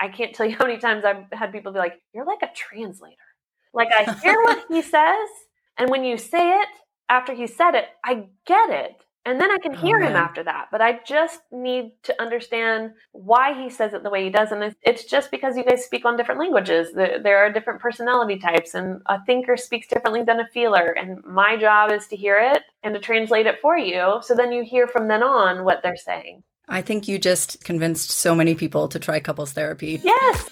I can't tell you how many times I've had people be like, You're like a translator. Like I hear what he says, and when you say it after he said it, I get it. And then I can oh, hear oh, him after that. But I just need to understand why he says it the way he does. And it's just because you guys speak on different languages. There are different personality types, and a thinker speaks differently than a feeler. And my job is to hear it and to translate it for you. So then you hear from then on what they're saying. I think you just convinced so many people to try couples therapy. Yes.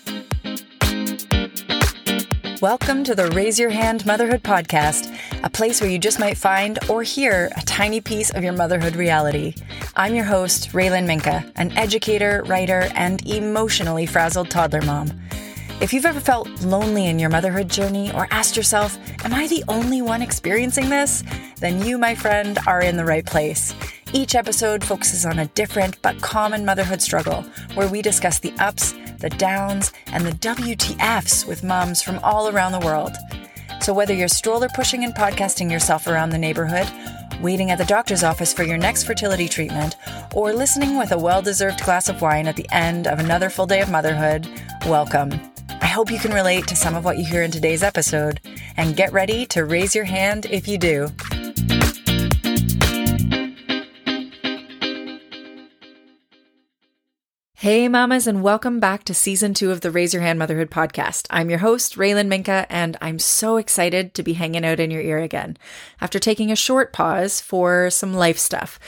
Welcome to the Raise Your Hand Motherhood Podcast, a place where you just might find or hear a tiny piece of your motherhood reality. I'm your host, Raylan Minka, an educator, writer, and emotionally frazzled toddler mom. If you've ever felt lonely in your motherhood journey or asked yourself, Am I the only one experiencing this? Then you, my friend, are in the right place. Each episode focuses on a different but common motherhood struggle where we discuss the ups, the downs, and the WTFs with moms from all around the world. So, whether you're stroller pushing and podcasting yourself around the neighborhood, waiting at the doctor's office for your next fertility treatment, or listening with a well deserved glass of wine at the end of another full day of motherhood, welcome. I hope you can relate to some of what you hear in today's episode, and get ready to raise your hand if you do. Hey, mamas, and welcome back to season two of the Raise Your Hand Motherhood podcast. I'm your host, Raylan Minka, and I'm so excited to be hanging out in your ear again after taking a short pause for some life stuff.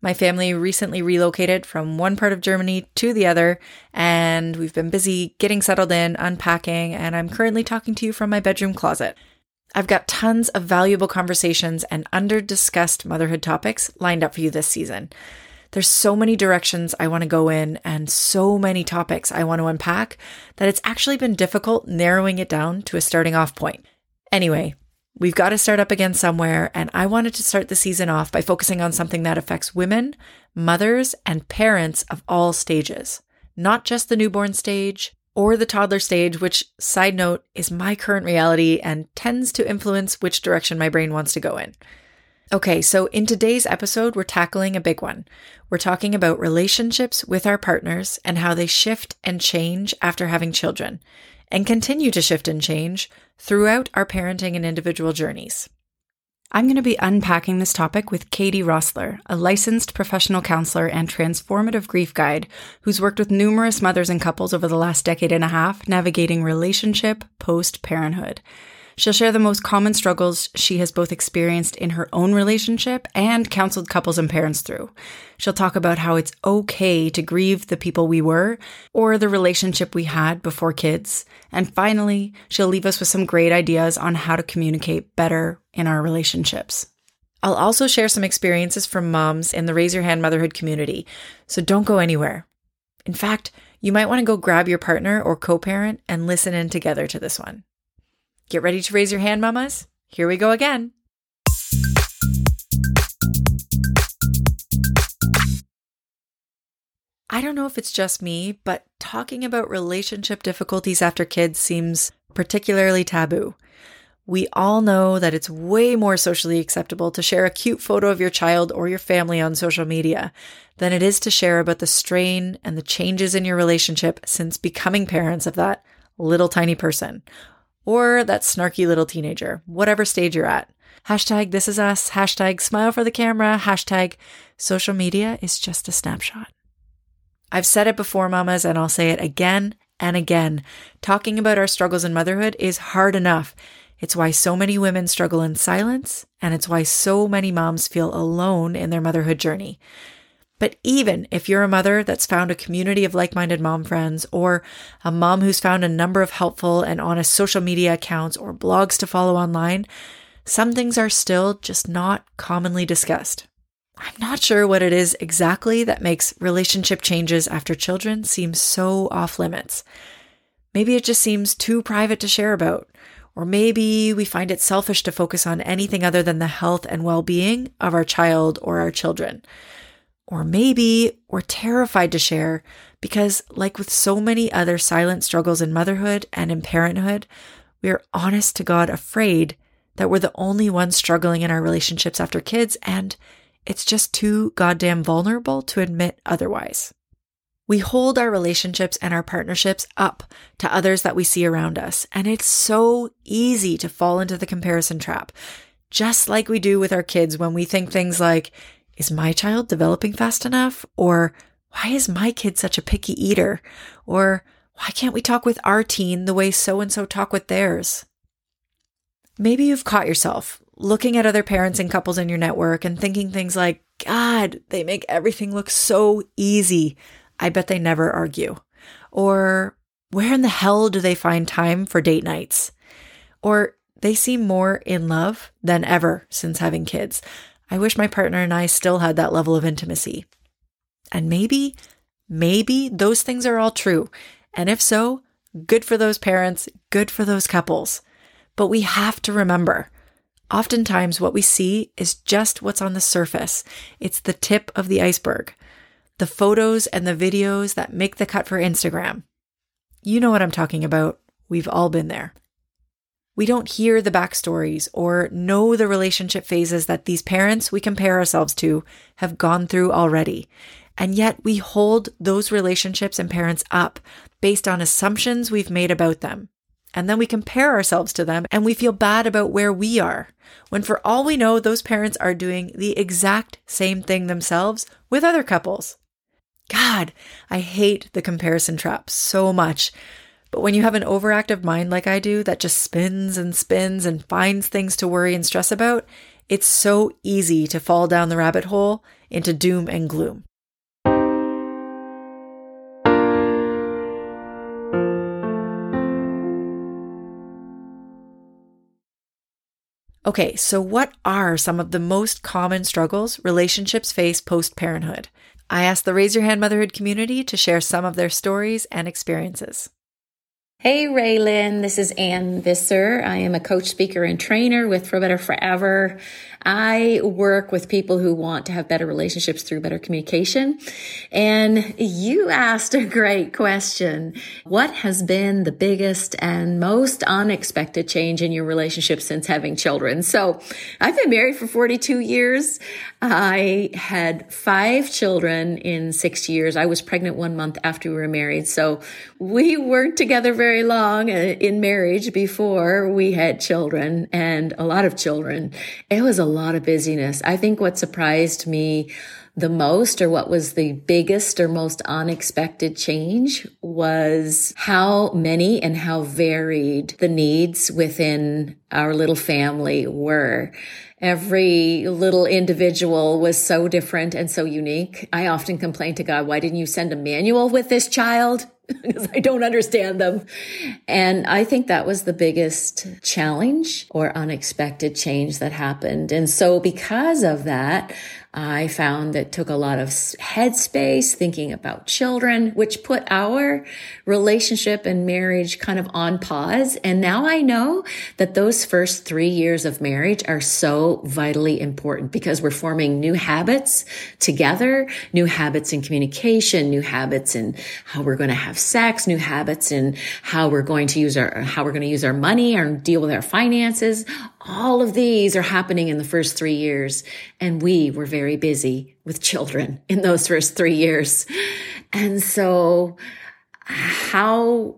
My family recently relocated from one part of Germany to the other, and we've been busy getting settled in, unpacking, and I'm currently talking to you from my bedroom closet. I've got tons of valuable conversations and under discussed motherhood topics lined up for you this season. There's so many directions I want to go in and so many topics I want to unpack that it's actually been difficult narrowing it down to a starting off point. Anyway, we've got to start up again somewhere, and I wanted to start the season off by focusing on something that affects women, mothers, and parents of all stages, not just the newborn stage or the toddler stage, which, side note, is my current reality and tends to influence which direction my brain wants to go in. Okay, so in today's episode, we're tackling a big one. We're talking about relationships with our partners and how they shift and change after having children, and continue to shift and change throughout our parenting and individual journeys. I'm going to be unpacking this topic with Katie Rössler, a licensed professional counselor and transformative grief guide who's worked with numerous mothers and couples over the last decade and a half navigating relationship post parenthood. She'll share the most common struggles she has both experienced in her own relationship and counseled couples and parents through. She'll talk about how it's okay to grieve the people we were or the relationship we had before kids. And finally, she'll leave us with some great ideas on how to communicate better in our relationships. I'll also share some experiences from moms in the Raise Your Hand Motherhood community, so don't go anywhere. In fact, you might want to go grab your partner or co parent and listen in together to this one. Get ready to raise your hand, mamas. Here we go again. I don't know if it's just me, but talking about relationship difficulties after kids seems particularly taboo. We all know that it's way more socially acceptable to share a cute photo of your child or your family on social media than it is to share about the strain and the changes in your relationship since becoming parents of that little tiny person or that snarky little teenager, whatever stage you're at. Hashtag this is us, hashtag smile for the camera, hashtag social media is just a snapshot. I've said it before, mamas, and I'll say it again and again. Talking about our struggles in motherhood is hard enough. It's why so many women struggle in silence, and it's why so many moms feel alone in their motherhood journey. But even if you're a mother that's found a community of like minded mom friends, or a mom who's found a number of helpful and honest social media accounts or blogs to follow online, some things are still just not commonly discussed. I'm not sure what it is exactly that makes relationship changes after children seem so off limits. Maybe it just seems too private to share about, or maybe we find it selfish to focus on anything other than the health and well being of our child or our children. Or maybe we're terrified to share because, like with so many other silent struggles in motherhood and in parenthood, we are honest to God afraid that we're the only ones struggling in our relationships after kids, and it's just too goddamn vulnerable to admit otherwise. We hold our relationships and our partnerships up to others that we see around us. And it's so easy to fall into the comparison trap, just like we do with our kids when we think things like, is my child developing fast enough? Or why is my kid such a picky eater? Or why can't we talk with our teen the way so and so talk with theirs? Maybe you've caught yourself looking at other parents and couples in your network and thinking things like, God, they make everything look so easy. I bet they never argue. Or where in the hell do they find time for date nights? Or they seem more in love than ever since having kids. I wish my partner and I still had that level of intimacy. And maybe, maybe those things are all true. And if so, good for those parents, good for those couples. But we have to remember oftentimes what we see is just what's on the surface, it's the tip of the iceberg the photos and the videos that make the cut for Instagram. You know what I'm talking about. We've all been there. We don't hear the backstories or know the relationship phases that these parents we compare ourselves to have gone through already. And yet we hold those relationships and parents up based on assumptions we've made about them. And then we compare ourselves to them and we feel bad about where we are, when for all we know, those parents are doing the exact same thing themselves with other couples. God, I hate the comparison trap so much. But when you have an overactive mind like I do that just spins and spins and finds things to worry and stress about, it's so easy to fall down the rabbit hole into doom and gloom. Okay, so what are some of the most common struggles relationships face post parenthood? I asked the Raise Your Hand Motherhood community to share some of their stories and experiences. Hey, Raylan. This is Ann Visser. I am a coach, speaker, and trainer with For Better Forever. I work with people who want to have better relationships through better communication. And you asked a great question. What has been the biggest and most unexpected change in your relationship since having children? So I've been married for 42 years. I had five children in six years. I was pregnant one month after we were married. So we weren't together very long uh, in marriage before we had children and a lot of children. It was a lot of busyness. I think what surprised me the most or what was the biggest or most unexpected change was how many and how varied the needs within our little family were. Every little individual was so different and so unique. I often complain to God, why didn't you send a manual with this child? because I don't understand them. And I think that was the biggest challenge or unexpected change that happened. And so because of that, I found that took a lot of headspace thinking about children, which put our relationship and marriage kind of on pause. And now I know that those first three years of marriage are so vitally important because we're forming new habits together, new habits in communication, new habits in how we're going to have sex, new habits in how we're going to use our, how we're going to use our money and deal with our finances. All of these are happening in the first three years. And we were very busy with children in those first three years. And so how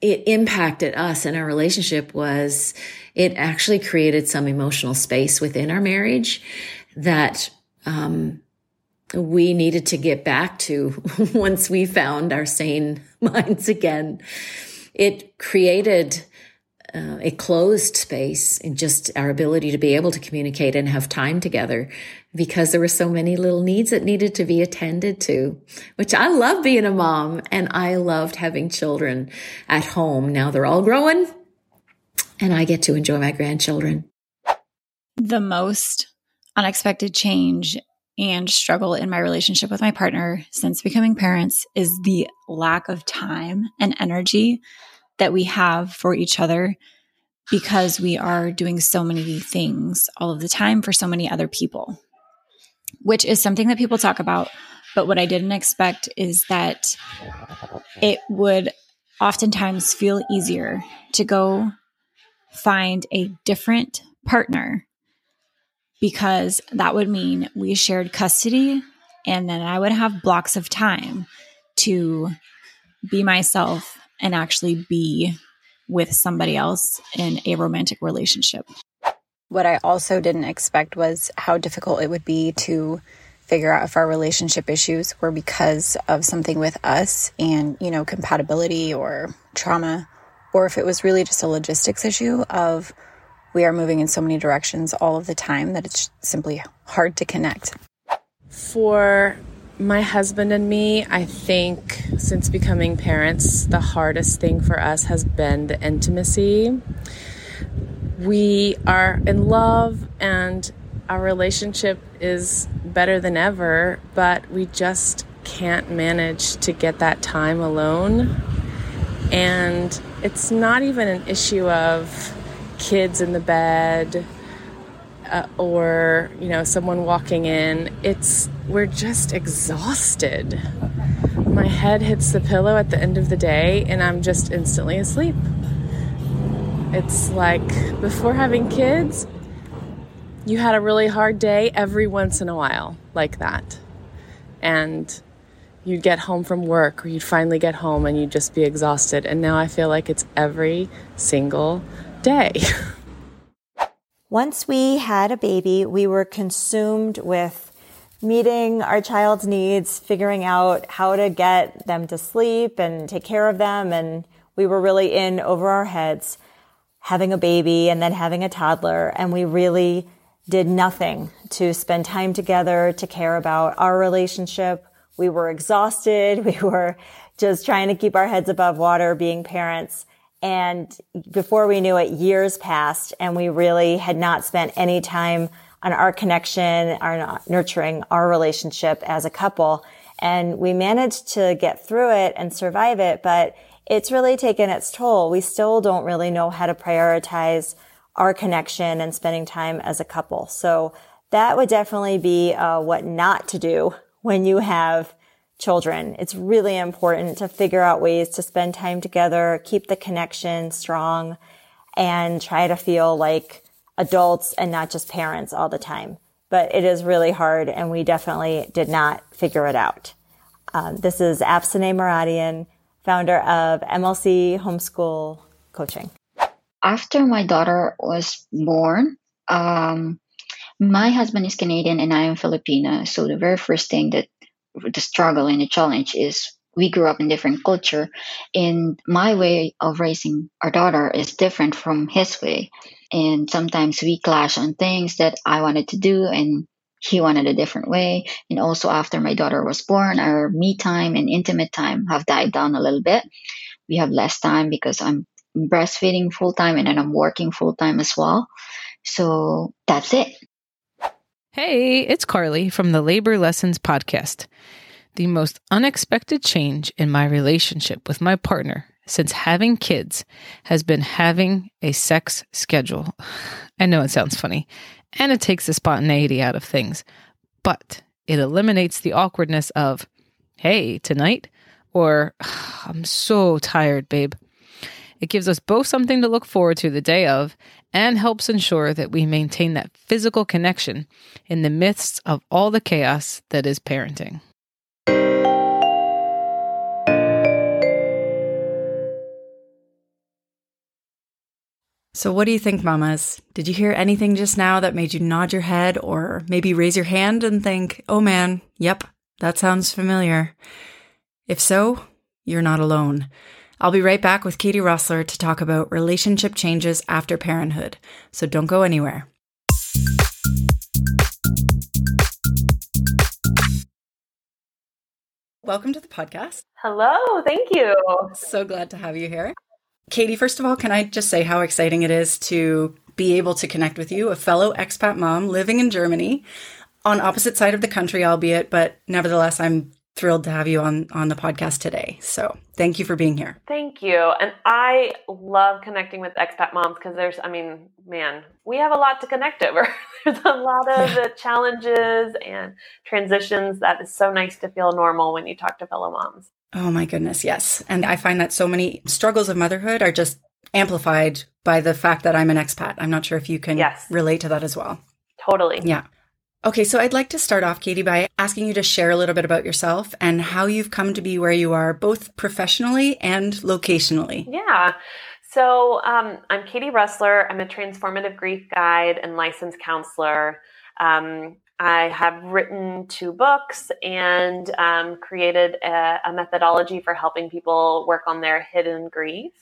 it impacted us and our relationship was it actually created some emotional space within our marriage that um, we needed to get back to once we found our sane minds again. It created uh, a closed space in just our ability to be able to communicate and have time together because there were so many little needs that needed to be attended to, which I love being a mom and I loved having children at home. Now they're all growing and I get to enjoy my grandchildren. The most unexpected change and struggle in my relationship with my partner since becoming parents is the lack of time and energy that we have for each other because we are doing so many things all of the time for so many other people, which is something that people talk about. But what I didn't expect is that it would oftentimes feel easier to go find a different partner because that would mean we shared custody and then I would have blocks of time to be myself and actually be with somebody else in a romantic relationship. What I also didn't expect was how difficult it would be to figure out if our relationship issues were because of something with us and, you know, compatibility or trauma, or if it was really just a logistics issue of we are moving in so many directions all of the time that it's simply hard to connect. For my husband and me, I think since becoming parents, the hardest thing for us has been the intimacy. We are in love and our relationship is better than ever, but we just can't manage to get that time alone. And it's not even an issue of kids in the bed uh, or, you know, someone walking in. It's we're just exhausted. My head hits the pillow at the end of the day and I'm just instantly asleep. It's like before having kids, you had a really hard day every once in a while, like that. And you'd get home from work or you'd finally get home and you'd just be exhausted. And now I feel like it's every single day. Once we had a baby, we were consumed with meeting our child's needs, figuring out how to get them to sleep and take care of them. And we were really in over our heads having a baby and then having a toddler. And we really did nothing to spend time together, to care about our relationship. We were exhausted. We were just trying to keep our heads above water being parents. And before we knew it, years passed and we really had not spent any time on our connection, our nurturing our relationship as a couple. And we managed to get through it and survive it, but it's really taken its toll. We still don't really know how to prioritize our connection and spending time as a couple. So that would definitely be uh, what not to do when you have children. It's really important to figure out ways to spend time together, keep the connection strong, and try to feel like adults and not just parents all the time. But it is really hard, and we definitely did not figure it out. Um, this is Afsaneh Moradian, founder of MLC Homeschool Coaching after my daughter was born, um, my husband is Canadian and I am Filipina. So the very first thing that the struggle and the challenge is we grew up in different culture and my way of raising our daughter is different from his way and sometimes we clash on things that i wanted to do and he wanted a different way and also after my daughter was born our me time and intimate time have died down a little bit we have less time because i'm breastfeeding full time and then I'm working full time as well. So that's it. Hey, it's Carly from the Labor Lessons Podcast. The most unexpected change in my relationship with my partner since having kids has been having a sex schedule. I know it sounds funny, and it takes the spontaneity out of things, but it eliminates the awkwardness of, hey, tonight, or I'm so tired, babe. It gives us both something to look forward to the day of and helps ensure that we maintain that physical connection in the midst of all the chaos that is parenting. So, what do you think, mamas? Did you hear anything just now that made you nod your head or maybe raise your hand and think, oh man, yep, that sounds familiar? If so, you're not alone. I'll be right back with Katie Rössler to talk about relationship changes after parenthood. So don't go anywhere. Welcome to the podcast. Hello, thank you. So glad to have you here. Katie, first of all, can I just say how exciting it is to be able to connect with you, a fellow expat mom living in Germany on opposite side of the country, albeit, but nevertheless, I'm thrilled to have you on on the podcast today. So thank you for being here. Thank you. And I love connecting with expat moms because there's, I mean, man, we have a lot to connect over. there's a lot of yeah. challenges and transitions that is so nice to feel normal when you talk to fellow moms. Oh my goodness, yes. And I find that so many struggles of motherhood are just amplified by the fact that I'm an expat. I'm not sure if you can yes. relate to that as well. Totally. Yeah. Okay, so I'd like to start off, Katie, by asking you to share a little bit about yourself and how you've come to be where you are, both professionally and locationally. Yeah. So um, I'm Katie Rössler. I'm a transformative grief guide and licensed counselor. Um, I have written two books and um, created a, a, methodology for helping people work on their hidden grief.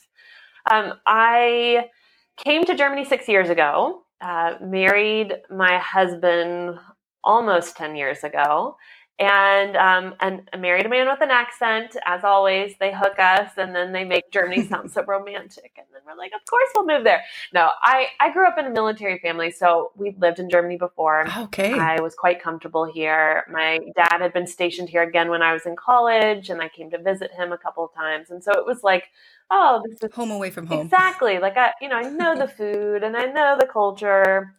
Um, I came to Germany six years ago uh, married my husband almost 10 years ago and um, and married a man with an accent as always they hook us and then they make germany sound so romantic and then we're like of course we'll move there. No i i grew up in a military family so we lived in germany before. Okay. I was quite comfortable here. My dad had been stationed here again when i was in college and i came to visit him a couple of times and so it was like oh, this is home away from home. Exactly. Like I, you know, I know the food and I know the culture.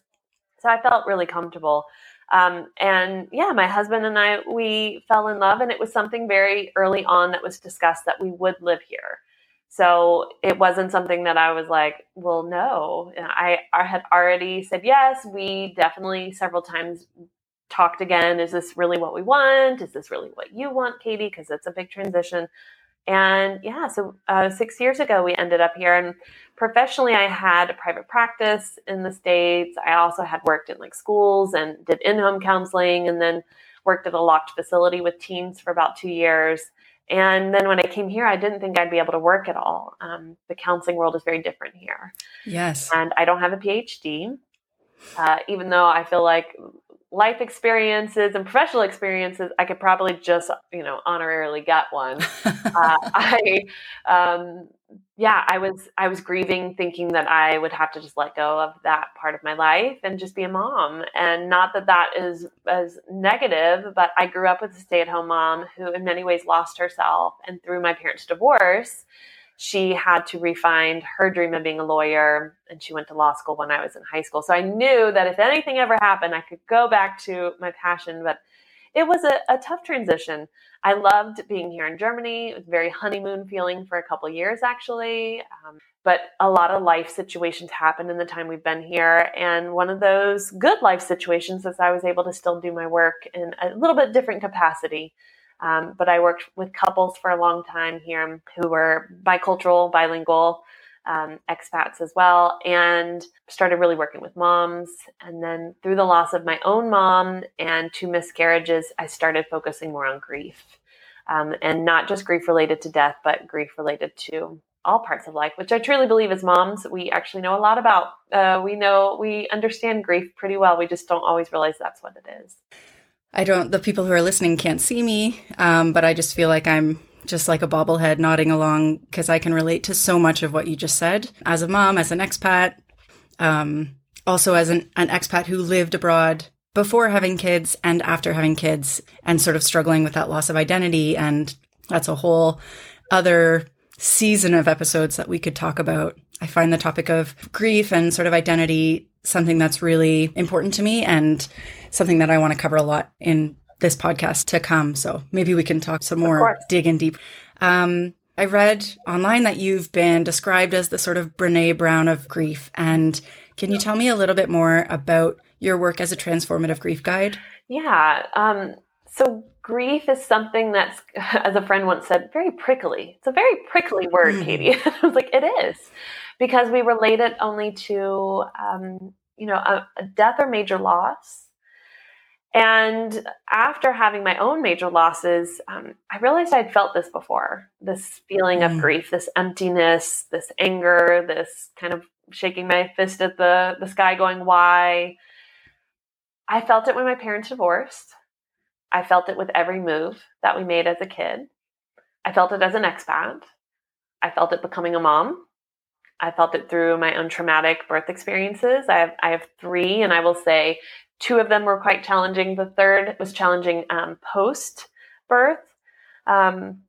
So I felt really comfortable. Um, and yeah, my husband and I, we fell in love, and it was something very early on that was discussed that we would live here. So it wasn't something that I was like, well, no. I, I had already said yes. We definitely several times talked again. Is this really what we want? Is this really what you want, Katie? Because it's a big transition. And yeah, so uh, six years ago, we ended up here. And professionally, I had a private practice in the States. I also had worked in like schools and did in home counseling and then worked at a locked facility with teens for about two years. And then when I came here, I didn't think I'd be able to work at all. Um, the counseling world is very different here. Yes. And I don't have a PhD, uh, even though I feel like life experiences and professional experiences, I could probably just, you know, honorarily get one. uh, I, um, yeah, I was, I was grieving, thinking that I would have to just let go of that part of my life and just be a mom. And not that that is as negative, but I grew up with a stay-at-home mom who, in many ways, lost herself, and through my parents' divorce she had to refine her dream of being a lawyer and she went to law school when I was in high school. So I knew that if anything ever happened, I could go back to my passion, but it was a, a tough transition. I loved being here in Germany. It was very honeymoon feeling for a couple years, actually. Um, but a lot of life situations happened in the time we've been here. And one of those good life situations is I was able to still do my work in a little bit different capacity. Um, but I worked with couples for a long time here who were bicultural, bilingual, um, expats as well, and started really working with moms. And then through the loss of my own mom and two miscarriages, I started focusing more on grief. Um, and not just grief related to death, but grief related to all parts of life, which I truly believe as moms, we actually know a lot about. Uh, we know, we understand grief pretty well. We just don't always realize that's what it is. I don't, the people who are listening can't see me, um, but I just feel like I'm just like a bobblehead nodding along because I can relate to so much of what you just said as a mom, as an expat, um, also as an, an expat who lived abroad before having kids and after having kids and sort of struggling with that loss of identity. And that's a whole other season of episodes that we could talk about. I find the topic of grief and sort of identity something that's really important to me and something that I want to cover a lot in this podcast to come. So maybe we can talk some more, dig in deep. Um, I read online that you've been described as the sort of Brene Brown of grief. And can you tell me a little bit more about your work as a transformative grief guide? Yeah. Um, so grief is something that's, as a friend once said, very prickly. It's a very prickly word, mm. Katie. I was like, it is because we relate it only to, um, you know, a, a death or major loss. And after having my own major losses, um, I realized I'd felt this before this feeling of grief, this emptiness, this anger, this kind of shaking my fist at the, the sky, going, Why? I felt it when my parents divorced. I felt it with every move that we made as a kid. I felt it as an expat. I felt it becoming a mom. I felt it through my own traumatic birth experiences. I have I have three, and I will say two of them were quite challenging. The third was challenging um, post birth. Um,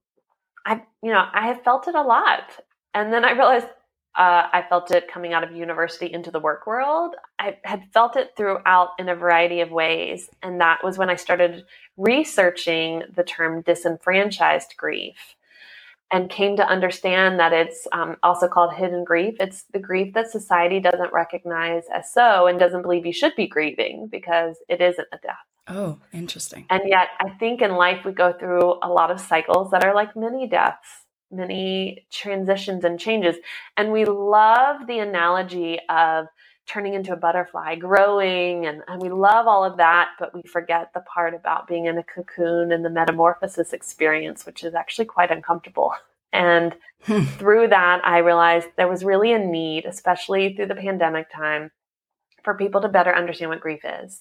I you know I have felt it a lot, and then I realized uh, I felt it coming out of university into the work world. I had felt it throughout in a variety of ways, and that was when I started researching the term disenfranchised grief. and came to understand that it's um, also called hidden grief. It's the grief that society doesn't recognize as so and doesn't believe you should be grieving because it isn't a death. Oh, interesting. And yet, I think in life we go through a lot of cycles that are like mini deaths, many transitions and changes. And we love the analogy of turning into a butterfly, growing, and, and we love all of that, but we forget the part about being in a cocoon and the metamorphosis experience, which is actually quite uncomfortable. And hmm. through that, I realized there was really a need, especially through the pandemic time, for people to better understand what grief is.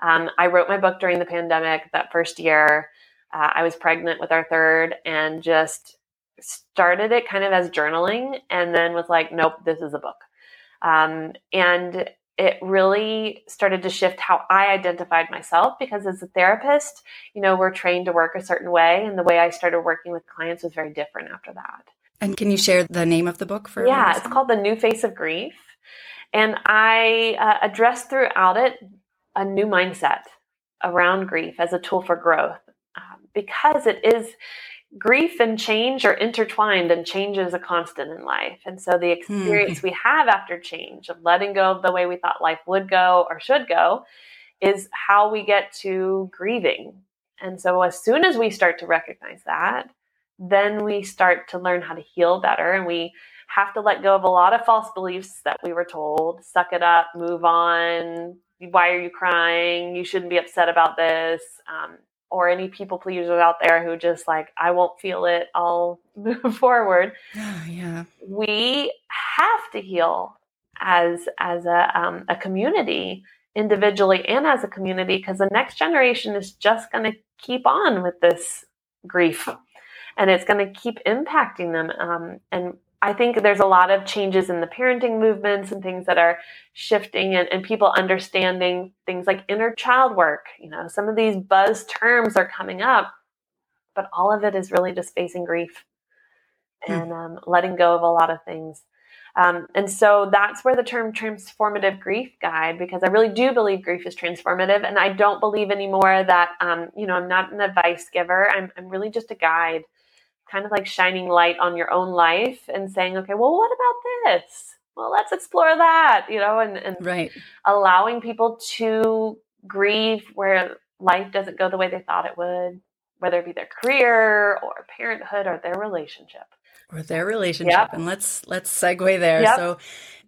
Um, I wrote my book during the pandemic that first year. Uh, I was pregnant with our third and just started it kind of as journaling and then was like, nope, this is a book. Um, and it really started to shift how I identified myself because as a therapist, you know, we're trained to work a certain way. And the way I started working with clients was very different after that. And can you share the name of the book for Yeah, it's called The New Face of Grief. And I uh, address throughout it a new mindset around grief as a tool for growth um, because it is grief and change are intertwined and change is a constant in life. And so the experience hmm. we have after change of letting go of the way we thought life would go or should go is how we get to grieving. And so as soon as we start to recognize that, then we start to learn how to heal better and we have to let go of a lot of false beliefs that we were told suck it up move on why are you crying you shouldn't be upset about this um, or any people pleasers out there who just like I won't feel it, I'll move forward. yeah. We have to heal as as a um, a community individually and as a community because the next generation is just going to keep on with this grief and it's going to keep impacting them um, and I think there's a lot of changes in the parenting movements and things that are shifting and, and, people understanding things like inner child work. You know, some of these buzz terms are coming up, but all of it is really just facing grief hmm. and um, letting go of a lot of things. Um, and so that's where the term transformative grief guide, because I really do believe grief is transformative. And I don't believe anymore that, um, you know, I'm not an advice giver. I'm, I'm really just a guide kind of like shining light on your own life and saying, okay, well, what about this? Well, let's explore that, you know, and, and right. allowing people to grieve where life doesn't go the way they thought it would, whether it be their career or parenthood or their relationship. Or their relationship. Yep. And let's let's segue there. Yep. So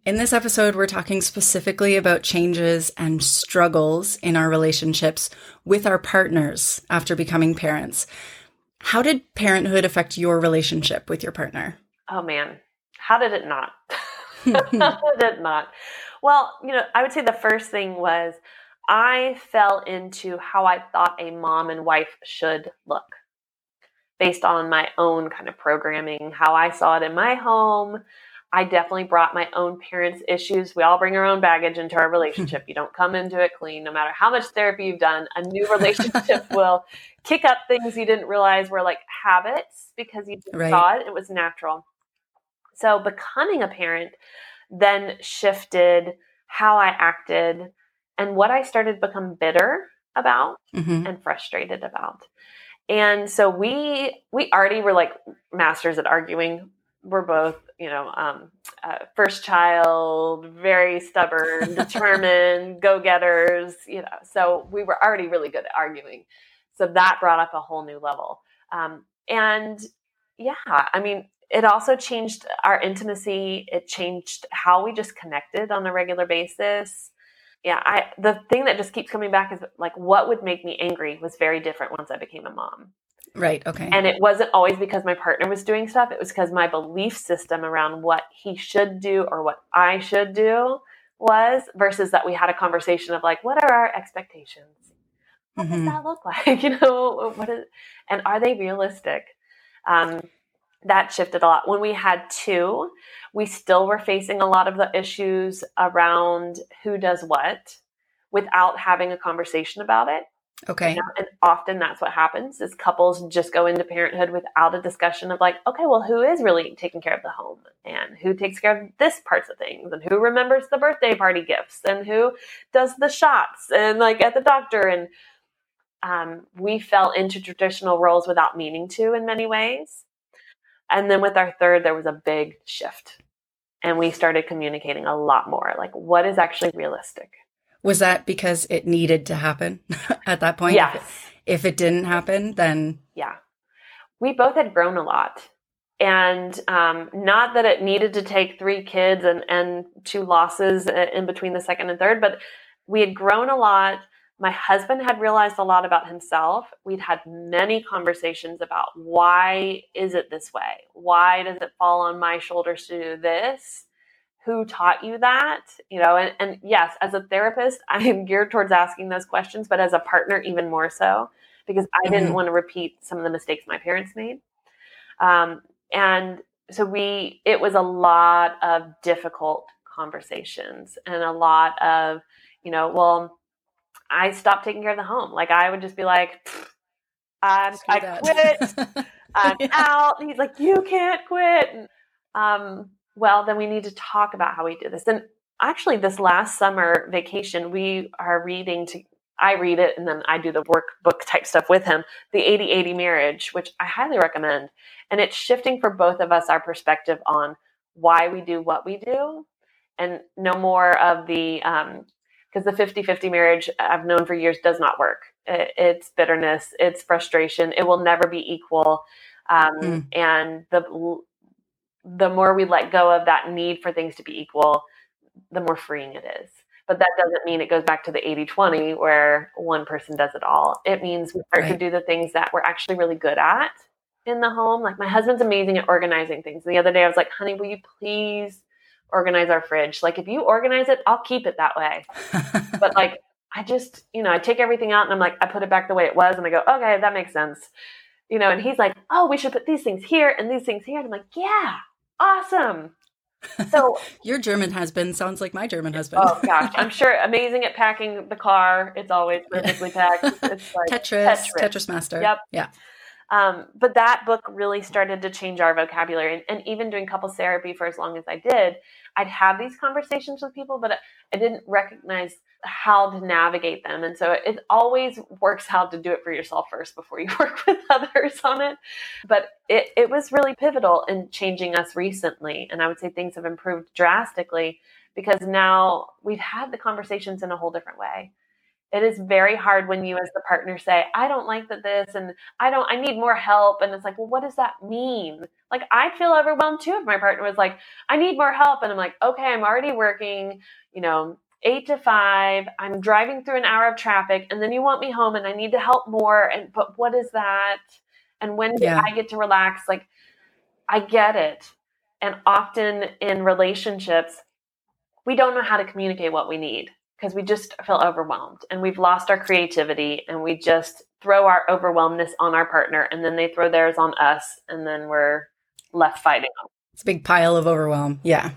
in this episode, we're talking specifically about changes and struggles in our relationships with our partners after becoming parents. How did parenthood affect your relationship with your partner? Oh man, how did it not? how did it not? Well, you know, I would say the first thing was I fell into how I thought a mom and wife should look based on my own kind of programming, how I saw it in my home, I definitely brought my own parents' issues. We all bring our own baggage into our relationship. you don't come into it clean. No matter how much therapy you've done, a new relationship will kick up things you didn't realize were like habits because you right. saw it. It was natural. So becoming a parent then shifted how I acted and what I started to become bitter about mm-hmm. and frustrated about. And so we we already were like masters at arguing. We're both you know, um, uh, first child, very stubborn, determined, go getters, you know. So we were already really good at arguing. So that brought up a whole new level. Um, and yeah, I mean, it also changed our intimacy. It changed how we just connected on a regular basis. Yeah, I the thing that just keeps coming back is like what would make me angry was very different once I became a mom. Right. Okay. And it wasn't always because my partner was doing stuff. It was because my belief system around what he should do or what I should do was versus that we had a conversation of like, what are our expectations? What mm-hmm. does that look like? you know, what is, and are they realistic? Um, that shifted a lot. When we had two, we still were facing a lot of the issues around who does what without having a conversation about it. Okay. You know, and often that's what happens is couples just go into parenthood without a discussion of like, okay, well, who is really taking care of the home and who takes care of this parts of things and who remembers the birthday party gifts and who does the shots and like at the doctor and um, we fell into traditional roles without meaning to in many ways. And then with our third, there was a big shift. And we started communicating a lot more like, what is actually realistic? Was that because it needed to happen at that point? Yes. If, if it didn't happen, then. Yeah. We both had grown a lot. And um, not that it needed to take three kids and, and two losses in between the second and third, but we had grown a lot. My husband had realized a lot about himself. We'd had many conversations about why is it this way? Why does it fall on my shoulders to do this? Who taught you that? You know, and, and yes, as a therapist, I am geared towards asking those questions, but as a partner, even more so, because I didn't Mhm. want to repeat some of the mistakes my parents made. Um, and so we, it was a lot of difficult conversations and a lot of, you know, well, I stopped taking care of the home. Like I would just be like, I'm, I that. quit. I'm Yeah. out. And he's like, you can't quit. And, um, well, then we need to talk about how we do this. And actually, this last summer vacation, we are reading to. I read it and then I do the workbook type stuff with him. The 80 80 marriage, which I highly recommend. And it's shifting for both of us our perspective on why we do what we do and no more of the, because the 50 50 marriage I've known for years does not work. It, it's bitterness, it's frustration, it will never be equal. Um, Mm. And the, the more we let go of that need for things to be equal, the more freeing it is. But that doesn't mean it goes back to the 80 20 where one person does it all. It means we start to do the things that we're actually really good at in the home. Like my husband's amazing at organizing things. The other day I was like, honey, will you please organize our fridge? Like if you organize it, I'll keep it that way. But like I just, you know, I take everything out and I'm like, I put it back the way it was and I go, okay, that makes sense. You know, and he's like, oh, we should put these things here and these things here. And I'm like, yeah, awesome. So Your German husband sounds like my German husband. Oh gosh, I'm sure amazing at packing the car. It's always perfectly packed. It's like Tetris, Tetris, master. Yep. Yeah. Um, but that book really started to change our vocabulary, and, and even doing couples therapy for as long as I did, I'd have these conversations with people, but I didn't recognize how to navigate them, and so it always works out to do it for yourself first before you work with others on it. But it, it was really pivotal in changing us recently, and I would say things have improved drastically because now we've had the conversations in a whole different way. It is very hard when you as the partner say i don't like that this and i don't i need more help. And it's like well what does that mean? Like i feel overwhelmed too if my partner was like i need more help. And i'm like okay i'm already working you know eight to five i'm driving through an hour of traffic and then you want me home and i need to help more and but what is that and when do Yeah. i get to relax like i get it and often in relationships we don't know how to communicate what we need because we just feel overwhelmed and we've lost our creativity and we just throw our overwhelmness on our partner and then they throw theirs on us and then we're left fighting. It's a big pile of overwhelm. Yeah.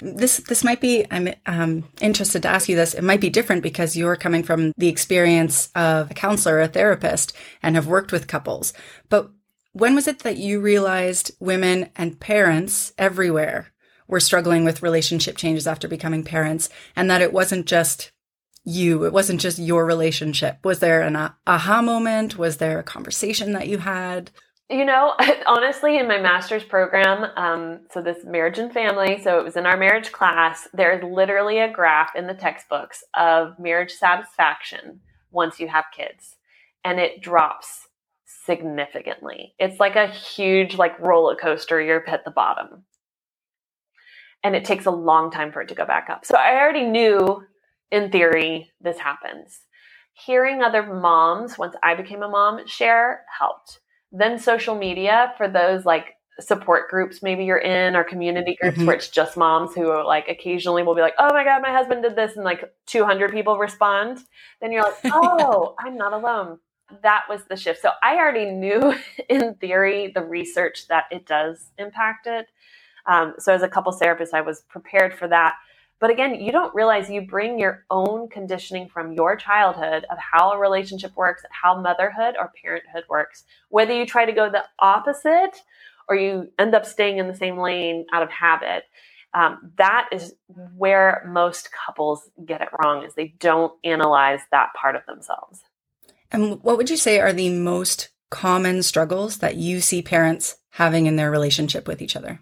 This this might be I'm um, interested to ask you this. It might be different because you're coming from the experience of a counselor, a therapist, and have worked with couples. But when was it that you realized women and parents everywhere were struggling with relationship changes after becoming parents, and that it wasn't just you, it wasn't just your relationship? Was there an aha moment? Was there a conversation that you had? You know, honestly, in my master's program, um, so this marriage and family, so it was in our marriage class, there's literally a graph in the textbooks of marriage satisfaction once you have kids, and it drops significantly. It's like a huge, like roller coaster. You're at the bottom. And it takes a long time for it to go back up. So I already knew, in theory, this happens. Hearing other moms, once I became a mom, share helped then social media for those like support groups maybe you're in or community groups Mhm. where it's just moms who are like occasionally will be like oh my god my husband did this and like 200 people respond then you're like oh i'm not alone. That was the shift. So i already knew in theory the research that it does impact it. Um, so as a couple therapist i was prepared for that but again, you don't realize you bring your own conditioning from your childhood of how a relationship works, how motherhood or parenthood works. Whether you try to go the opposite or you end up staying in the same lane out of habit, um, that is where most couples get it wrong is they don't analyze that part of themselves. And what would you say are the most common struggles that you see parents having in their relationship with each other?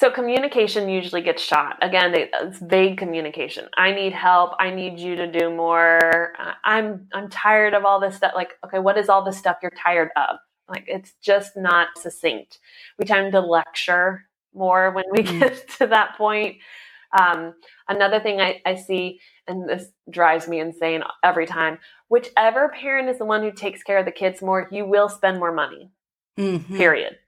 So communication usually gets shot. Again, it's vague communication. I need help. I need you to do more. I'm I'm tired of all this stuff. Like, okay, what is all the stuff you're tired of? Like, it's just not succinct. We tend to lecture more when we mm. get to that point. Um, another thing I, I see, and this drives me insane every time, whichever parent is the one who takes care of the kids more, you will spend more money. Mm-hmm. Period.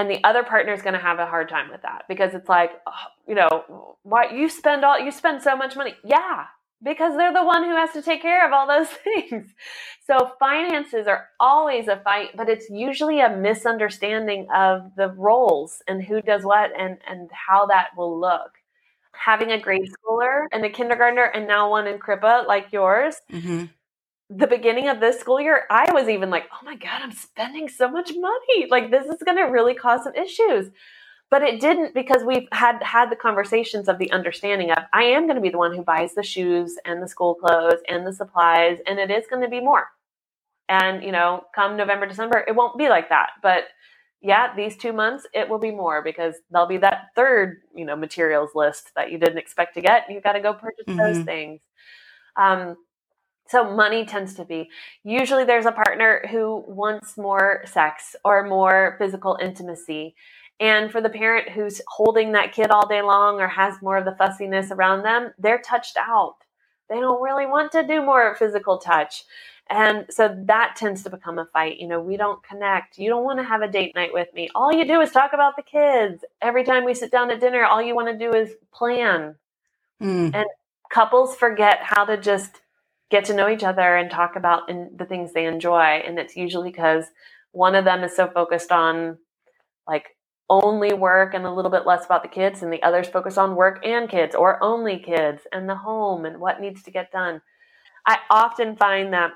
And the other partner is going to have a hard time with that because it's like, oh, you know, why you spend all you spend so much money? Yeah, because they're the one who has to take care of all those things. So finances are always a fight, but it's usually a misunderstanding of the roles and who does what and and how that will look. Having a grade schooler and a kindergartner and now one in Krippe like yours, mm-hmm the beginning of this school year, I was even like, oh my God, I'm spending so much money. Like, this is going to really cause some issues. But it didn't because we've had had the conversations of the understanding of I am going to be the one who buys the shoes and the school clothes and the supplies, and it is going to be more. And, you know, come November, December, it won't be like that. But yeah, these two months, it will be more because there'll be that third, you know, materials list that you didn't expect to get. You've got to go purchase mm-hmm. those things. Um, so money tends to be. Usually there's a partner who wants more sex or more physical intimacy. And for the parent who's holding that kid all day long or has more of the fussiness around them, they're touched out. They don't really want to do more physical touch. And so that tends to become a fight. You know, we don't connect. You don't want to have a date night with me. All you do is talk about the kids. Every time we sit down at dinner, all you want to do is plan. Mm. And couples forget how to just get to know each other and talk about in, the things they enjoy. And it's usually because one of them is so focused on like only work and a little bit less about the kids, and the other's focused on work and kids or only kids and the home and what needs to get done. I often find that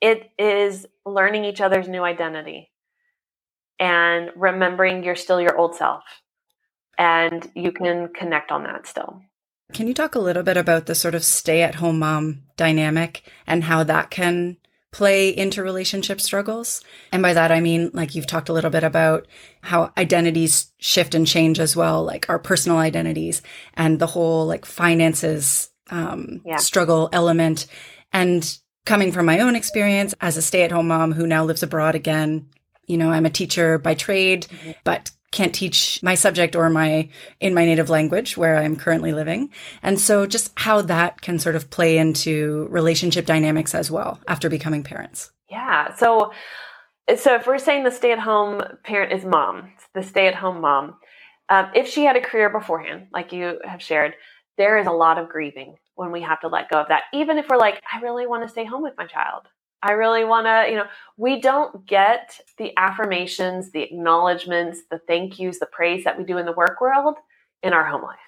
it is learning each other's new identity and remembering you're still your old self and you can connect on that still. Can you talk a little bit about the sort of stay at home mom dynamic and how that can play into relationship struggles? And by that, I mean, like you've talked a little bit about how identities shift and change as well, like our personal identities and the whole like finances um, yeah. struggle element. And coming from my own experience as a stay at home mom who now lives abroad again, you know, I'm a teacher by trade, mm-hmm. but can't teach my subject or my in my native language where I'm currently living. And so just how that can sort of play into relationship dynamics as well after becoming parents. Yeah. So so if we're saying the stay-at-home parent is mom, the stay-at-home mom, um, if she had a career beforehand, like you have shared, there is a lot of grieving when we have to let go of that. Even if we're like, I really want to stay home with my child. I really want to, you know, we don't get the affirmations, the acknowledgments, the thank yous, the praise that we do in the work world in our home life.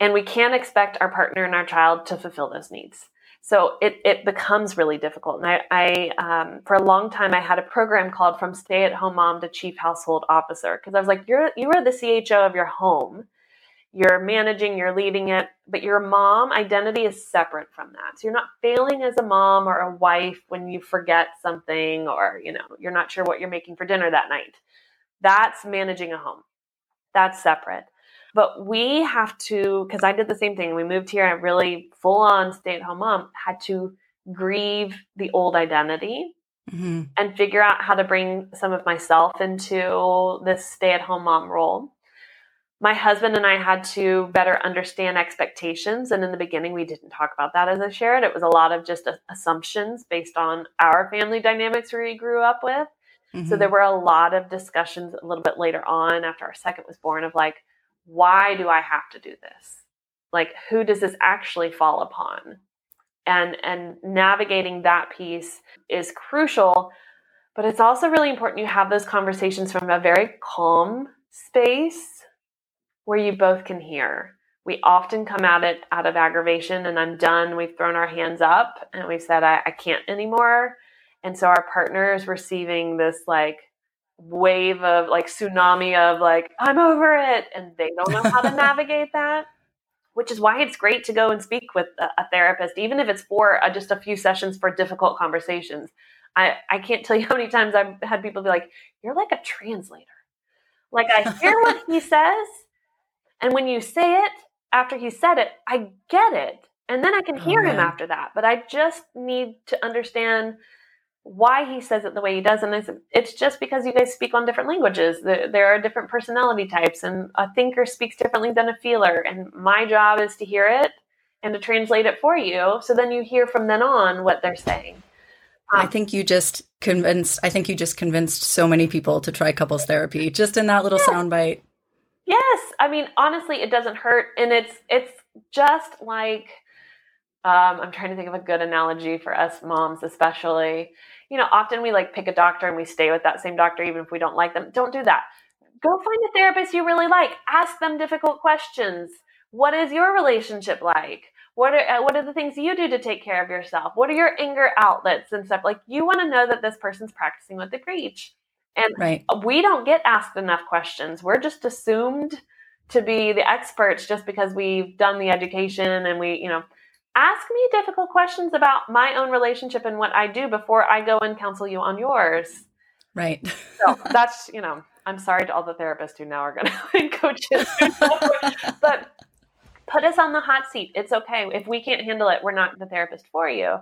And we can't expect our partner and our child to fulfill those needs. So it, it becomes really difficult. And I, I um, for a long time, I had a program called From Stay at Home Mom to Chief Household Officer because I was like, you're, you are the CHO of your home you're managing, you're leading it, but your mom identity is separate from that. So you're not failing as a mom or a wife when you forget something or, you know, you're not sure what you're making for dinner that night. That's managing a home. That's separate. But we have to, because I did the same thing. We moved here, and really full on stay at home mom had to grieve the old identity mm-hmm. and figure out how to bring some of myself into this stay at home mom role my husband and I had to better understand expectations. And in the beginning, we didn't talk about that as I shared. It was a lot of just assumptions based on our family dynamics we grew up with. Mm-hmm. So there were a lot of discussions a little bit later on after our second was born of like, why do I have to do this? Like, who does this actually fall upon? And, and navigating that piece is crucial, but it's also really important you have those conversations from a very calm space where you both can hear. We often come at it out of aggravation and I'm done. We've thrown our hands up and we've said, I, I can't anymore. And so our partner is receiving this like wave of like tsunami of like, I'm over it. And they don't know how to navigate that, which is why it's great to go and speak with a, a therapist, even if it's for uh, just a few sessions for difficult conversations. I, I can't tell you how many times I've had people be like, You're like a translator. Like I hear what he says, and when you say it after he said it, I get it. And then I can hear oh, him after that. But I just need to understand why he says it the way he does. And it's just because you guys speak on different languages. There are different personality types, and a thinker speaks differently than a feeler. And my job is to hear it and to translate it for you. So then you hear from then on what they're saying. Um, I think you just convinced. I think you just convinced so many people to try couples therapy just in that little soundbite. Yes, I mean honestly, it doesn't hurt, and it's it's just like um, I'm trying to think of a good analogy for us moms, especially. You know, often we like pick a doctor and we stay with that same doctor even if we don't like them. Don't do that. Go find a therapist you really like. Ask them difficult questions. What is your relationship like? What are uh, what are the things you do to take care of yourself? What are your anger outlets and stuff? Like you want to know that this person's practicing what they preach. And right. we don't get asked enough questions. We're just assumed to be the experts just because we've done the education and we, you know, ask me difficult questions about my own relationship and what I do before I go and counsel you on yours. Right. so that's, you know, I'm sorry to all the therapists who now are going to coaches, but put us on the hot seat. It's okay. If we can't handle it, we're not the therapist for you.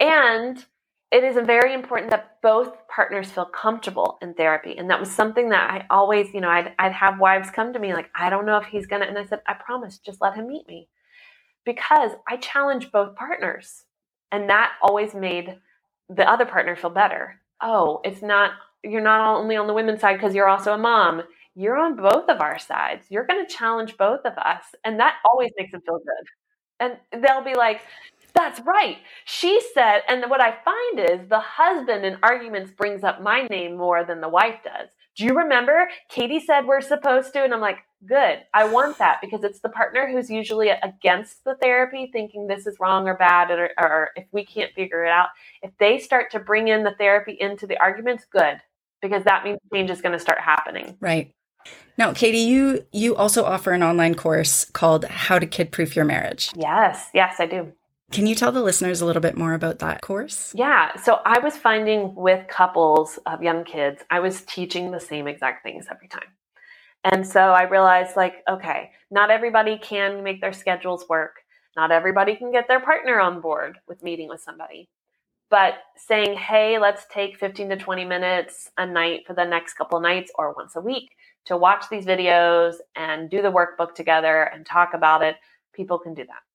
And it is very important that both partners feel comfortable in therapy. And that was something that I always, you know, I'd, I'd have wives come to me like, I don't know if he's going to. And I said, I promise, just let him meet me. Because I challenge both partners. And that always made the other partner feel better. Oh, it's not, you're not only on the women's side because you're also a mom you're on both of our sides. You're going to challenge both of us. And that always makes them feel good. And they'll be like, that's right. She said, and what I find is the husband in arguments brings up my name more than the wife does. Do you remember? Katie said we're supposed to. And I'm like, good. I want that because it's the partner who's usually against the therapy, thinking this is wrong or bad, or, or if we can't figure it out. If they start to bring in the therapy into the arguments, good because that means change is going to start happening. Right. Now, Katie, you you also offer an online course called How to Kid Proof Your Marriage. Yes, yes, I do. Can you tell the listeners a little bit more about that course? Yeah. So I was finding with couples of young kids, I was teaching the same exact things every time. And so I realized, like, okay, not everybody can make their schedules work. Not everybody can get their partner on board with meeting with somebody. But saying, hey, let's take 15 to 20 minutes a night for the next couple nights or once a week to watch these videos and do the workbook together and talk about it, people can do that.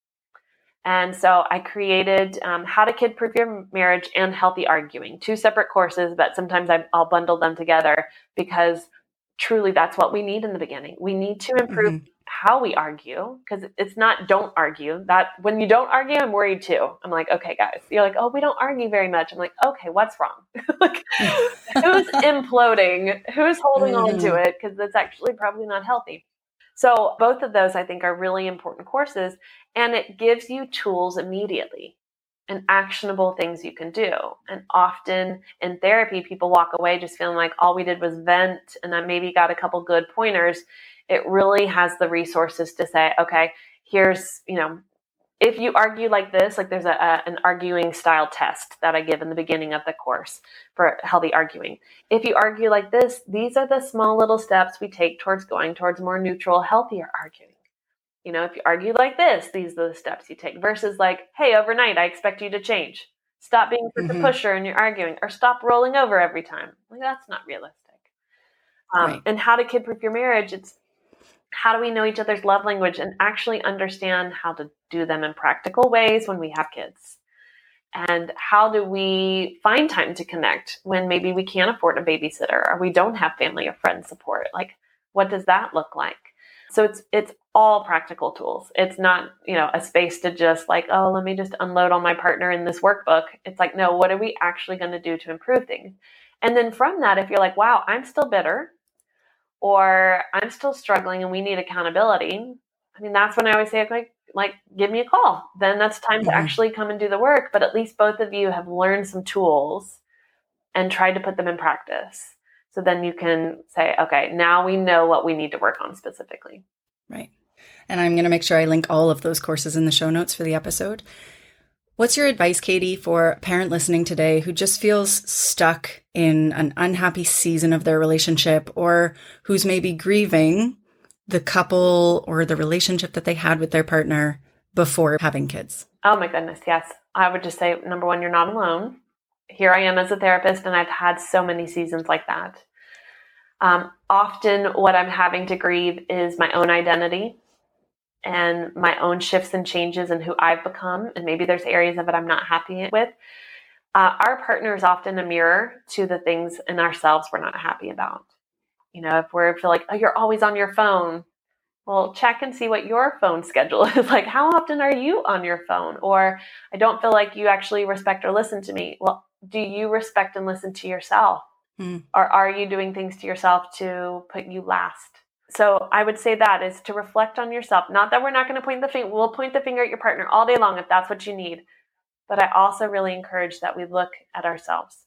And so I created um, How to Kid Proof Your Marriage and Healthy Arguing, two separate courses, but sometimes I, will bundle them together because truly that's what we need in the beginning. We need to improve mm-hmm. how we argue because it's not don't argue. That when you don't argue i'm worried too. I'm like okay guys. You're like oh we don't argue very much. I'm like okay what's wrong? Like who's imploding? Who's holding mm-hmm. on to mm-hmm. it? Because it's actually probably not healthy so both of those i think are really important courses and it gives you tools immediately and actionable things you can do. And often in therapy people walk away just feeling like all we did was vent and i maybe got a couple good pointers. It really has the resources to say, okay, here's, you know, if you argue like this, like there's a, a, an arguing style test that I give in the beginning of the course for healthy arguing. If you argue like this, these are the small little steps we take towards going towards more neutral, healthier arguing. You know, if you argue like this, these are the steps you take versus like, hey, overnight, I expect you to change. Stop being such mm-hmm. a pusher and you're arguing, or stop rolling over every time. Like that's not realistic. Um, right. And how to kid proof your marriage? It's how do we know each other's love language and actually understand how to do them in practical ways when we have kids? And how do we find time to connect when maybe we can't afford a babysitter or we don't have family or friend support? Like, what does that look like? So it's it's all practical tools. It's not, you know, a space to just like, oh, let me just unload on my partner in this workbook. It's like, no, what are we actually going to do to improve things? And then from that, if you're like, wow, I'm still bitter, or I'm still struggling and we need accountability, I mean, that's when I always say, like, like give me a call. Then that's time to actually come and do the work. But at least both of you have learned some tools and tried to put them in practice. So then you can say, okay, now we know what we need to work on specifically. Right. And I'm going to make sure I link all of those courses in the show notes for the episode. What's your advice, Katie, for a parent listening today who just feels stuck in an unhappy season of their relationship or who's maybe grieving the couple or the relationship that they had with their partner before having kids? Oh my goodness, yes. I would just say number one, you're not alone. Here I am as a therapist, and I've had so many seasons like that. Um, often, what I'm having to grieve is my own identity and my own shifts and changes and who I've become. And maybe there's areas of it I'm not happy with. Uh, our partner is often a mirror to the things in ourselves we're not happy about. You know, if we're feel like, oh, you're always on your phone, well, check and see what your phone schedule is. like, how often are you on your phone? Or I don't feel like you actually respect or listen to me. Well, do you respect and listen to yourself? Mm. Or are you doing things to yourself to put you last? So I would say that is to reflect on yourself. Not that we're not going to point the finger. We'll point the finger at your partner all day long if that's what you need. But I also really encourage that we look at ourselves.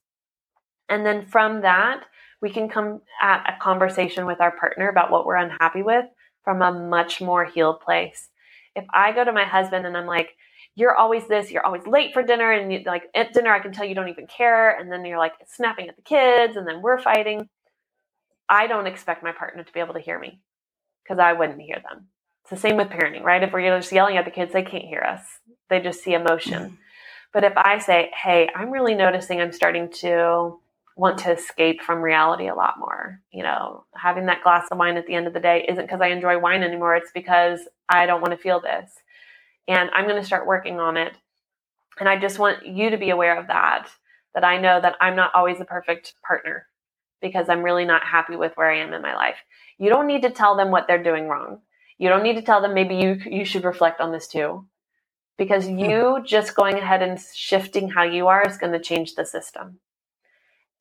And then from that, we can come at a conversation with our partner about what we're unhappy with from a much more healed place. If I go to my husband and I'm like, you're always this, you're always late for dinner, and you, like at dinner, I can tell you don't even care, and then you're like snapping at the kids, and then we're fighting. I don't expect my partner to be able to hear me because I wouldn't hear them. It's the same with parenting, right? If we're just yelling at the kids, they can't hear us. They just see emotion. Mm-hmm. But if I say, hey, I'm really noticing I'm starting to want to escape from reality a lot more. You know, having that glass of wine at the end of the day isn't because I enjoy wine anymore, it's because I don't want to feel this. And I'm going to start working on it. And I just want you to be aware of that, that I know that I'm not always the perfect partner because I'm really not happy with where I am in my life. You don't need to tell them what they're doing wrong. You don't need to tell them maybe you you should reflect on this too. Because hmm. you just going ahead and shifting how you are is going to change the system.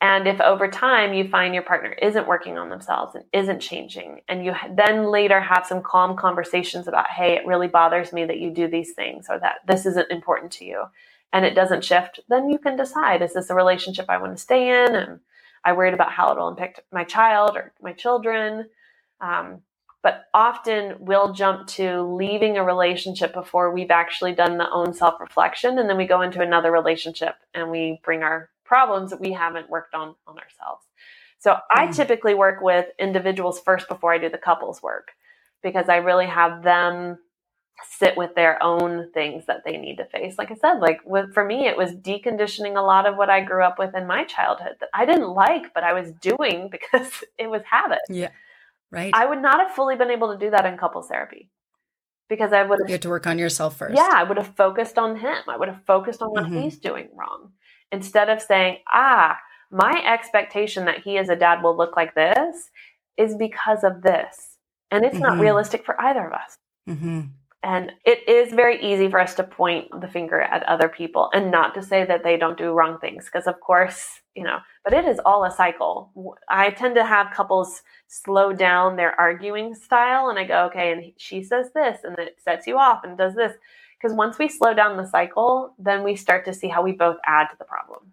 And if over time you find your partner isn't working on themselves and isn't changing, and you then later have some calm conversations about, hey, it really bothers me that you do these things or that this isn't important to you, and it doesn't shift, then you can decide is this a relationship I want to stay in? And I worried about how it'll impact my child or my children. Um, but often we'll jump to leaving a relationship before we've actually done the own self reflection. And then we go into another relationship and we bring our problems that we haven't worked on on ourselves. So mm. I typically work with individuals first before I do the couples work because I really have them sit with their own things that they need to face. Like I said, like with, for me, it was deconditioning a lot of what I grew up with in my childhood that I didn't like, but I was doing because it was habit. Yeah. Right. I would not have fully been able to do that in couples therapy because I would have. You had to work on yourself first. Yeah. I would have focused on him. I would have focused on what mm-hmm. he's doing wrong instead of saying, ah, my expectation that he as a dad will look like this is because of this. And it's mm-hmm. not realistic for either of us. Mm-hmm. And it is very easy for us to point the finger at other people and not to say that they don't do wrong things. Because, of course, you know, but it is all a cycle. I tend to have couples slow down their arguing style and I go, okay, and she says this and it sets you off and does this. Because once we slow down the cycle, then we start to see how we both add to the problem.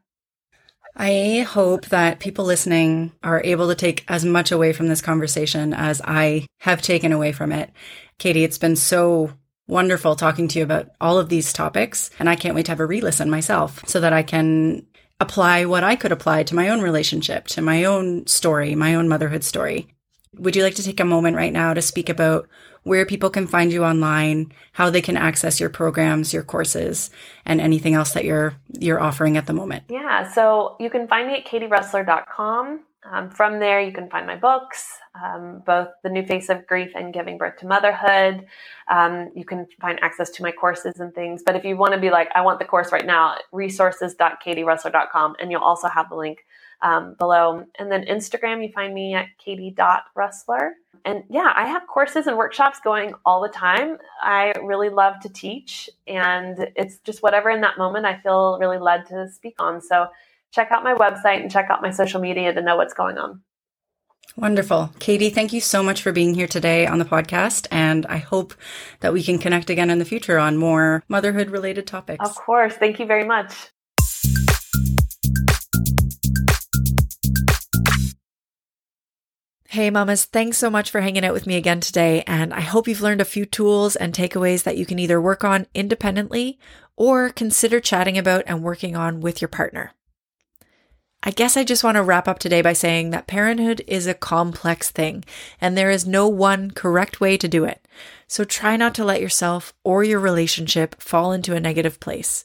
I hope that people listening are able to take as much away from this conversation as I have taken away from it. Katie, it's been so wonderful talking to you about all of these topics. And I can't wait to have a re listen myself so that I can apply what I could apply to my own relationship, to my own story, my own motherhood story. Would you like to take a moment right now to speak about where people can find you online, how they can access your programs, your courses, and anything else that you're you're offering at the moment? Yeah, so you can find me at katierossler.com. Um, from there, you can find my books, um, both The New Face of Grief and Giving Birth to Motherhood. Um, you can find access to my courses and things. But if you want to be like, I want the course right now, resources.katierossler.com. And you'll also have the link um, below. And then Instagram, you find me at katie.rossler. And yeah, I have courses and workshops going all the time. I really love to teach, and it's just whatever in that moment I feel really led to speak on. So check out my website and check out my social media to know what's going on. Wonderful. Katie, thank you so much for being here today on the podcast. And I hope that we can connect again in the future on more motherhood related topics. Of course. Thank you very much. Hey, mamas, thanks so much for hanging out with me again today. And I hope you've learned a few tools and takeaways that you can either work on independently or consider chatting about and working on with your partner. I guess I just want to wrap up today by saying that parenthood is a complex thing and there is no one correct way to do it. So try not to let yourself or your relationship fall into a negative place.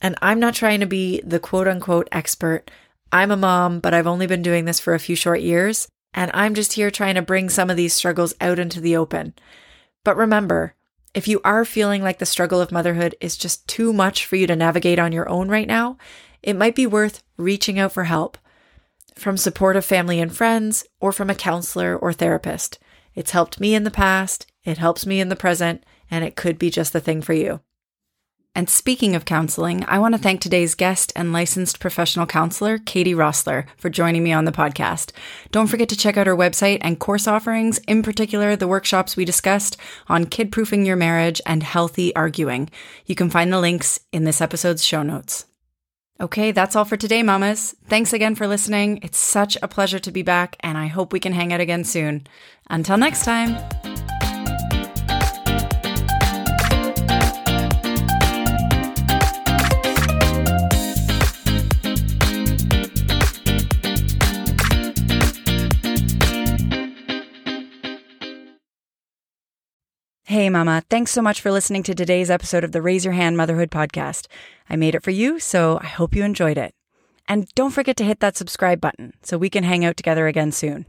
And I'm not trying to be the quote unquote expert. I'm a mom, but I've only been doing this for a few short years. And I'm just here trying to bring some of these struggles out into the open. But remember, if you are feeling like the struggle of motherhood is just too much for you to navigate on your own right now, it might be worth reaching out for help from supportive family and friends or from a counselor or therapist. It's helped me in the past, it helps me in the present, and it could be just the thing for you. And speaking of counseling, I want to thank today's guest and licensed professional counselor, Katie Rössler, for joining me on the podcast. Don't forget to check out her website and course offerings, in particular, the workshops we discussed on kid proofing your marriage and healthy arguing. You can find the links in this episode's show notes. Okay, that's all for today, mamas. Thanks again for listening. It's such a pleasure to be back, and I hope we can hang out again soon. Until next time. Hey, Mama. Thanks so much for listening to today's episode of the Raise Your Hand Motherhood podcast. I made it for you, so I hope you enjoyed it. And don't forget to hit that subscribe button so we can hang out together again soon.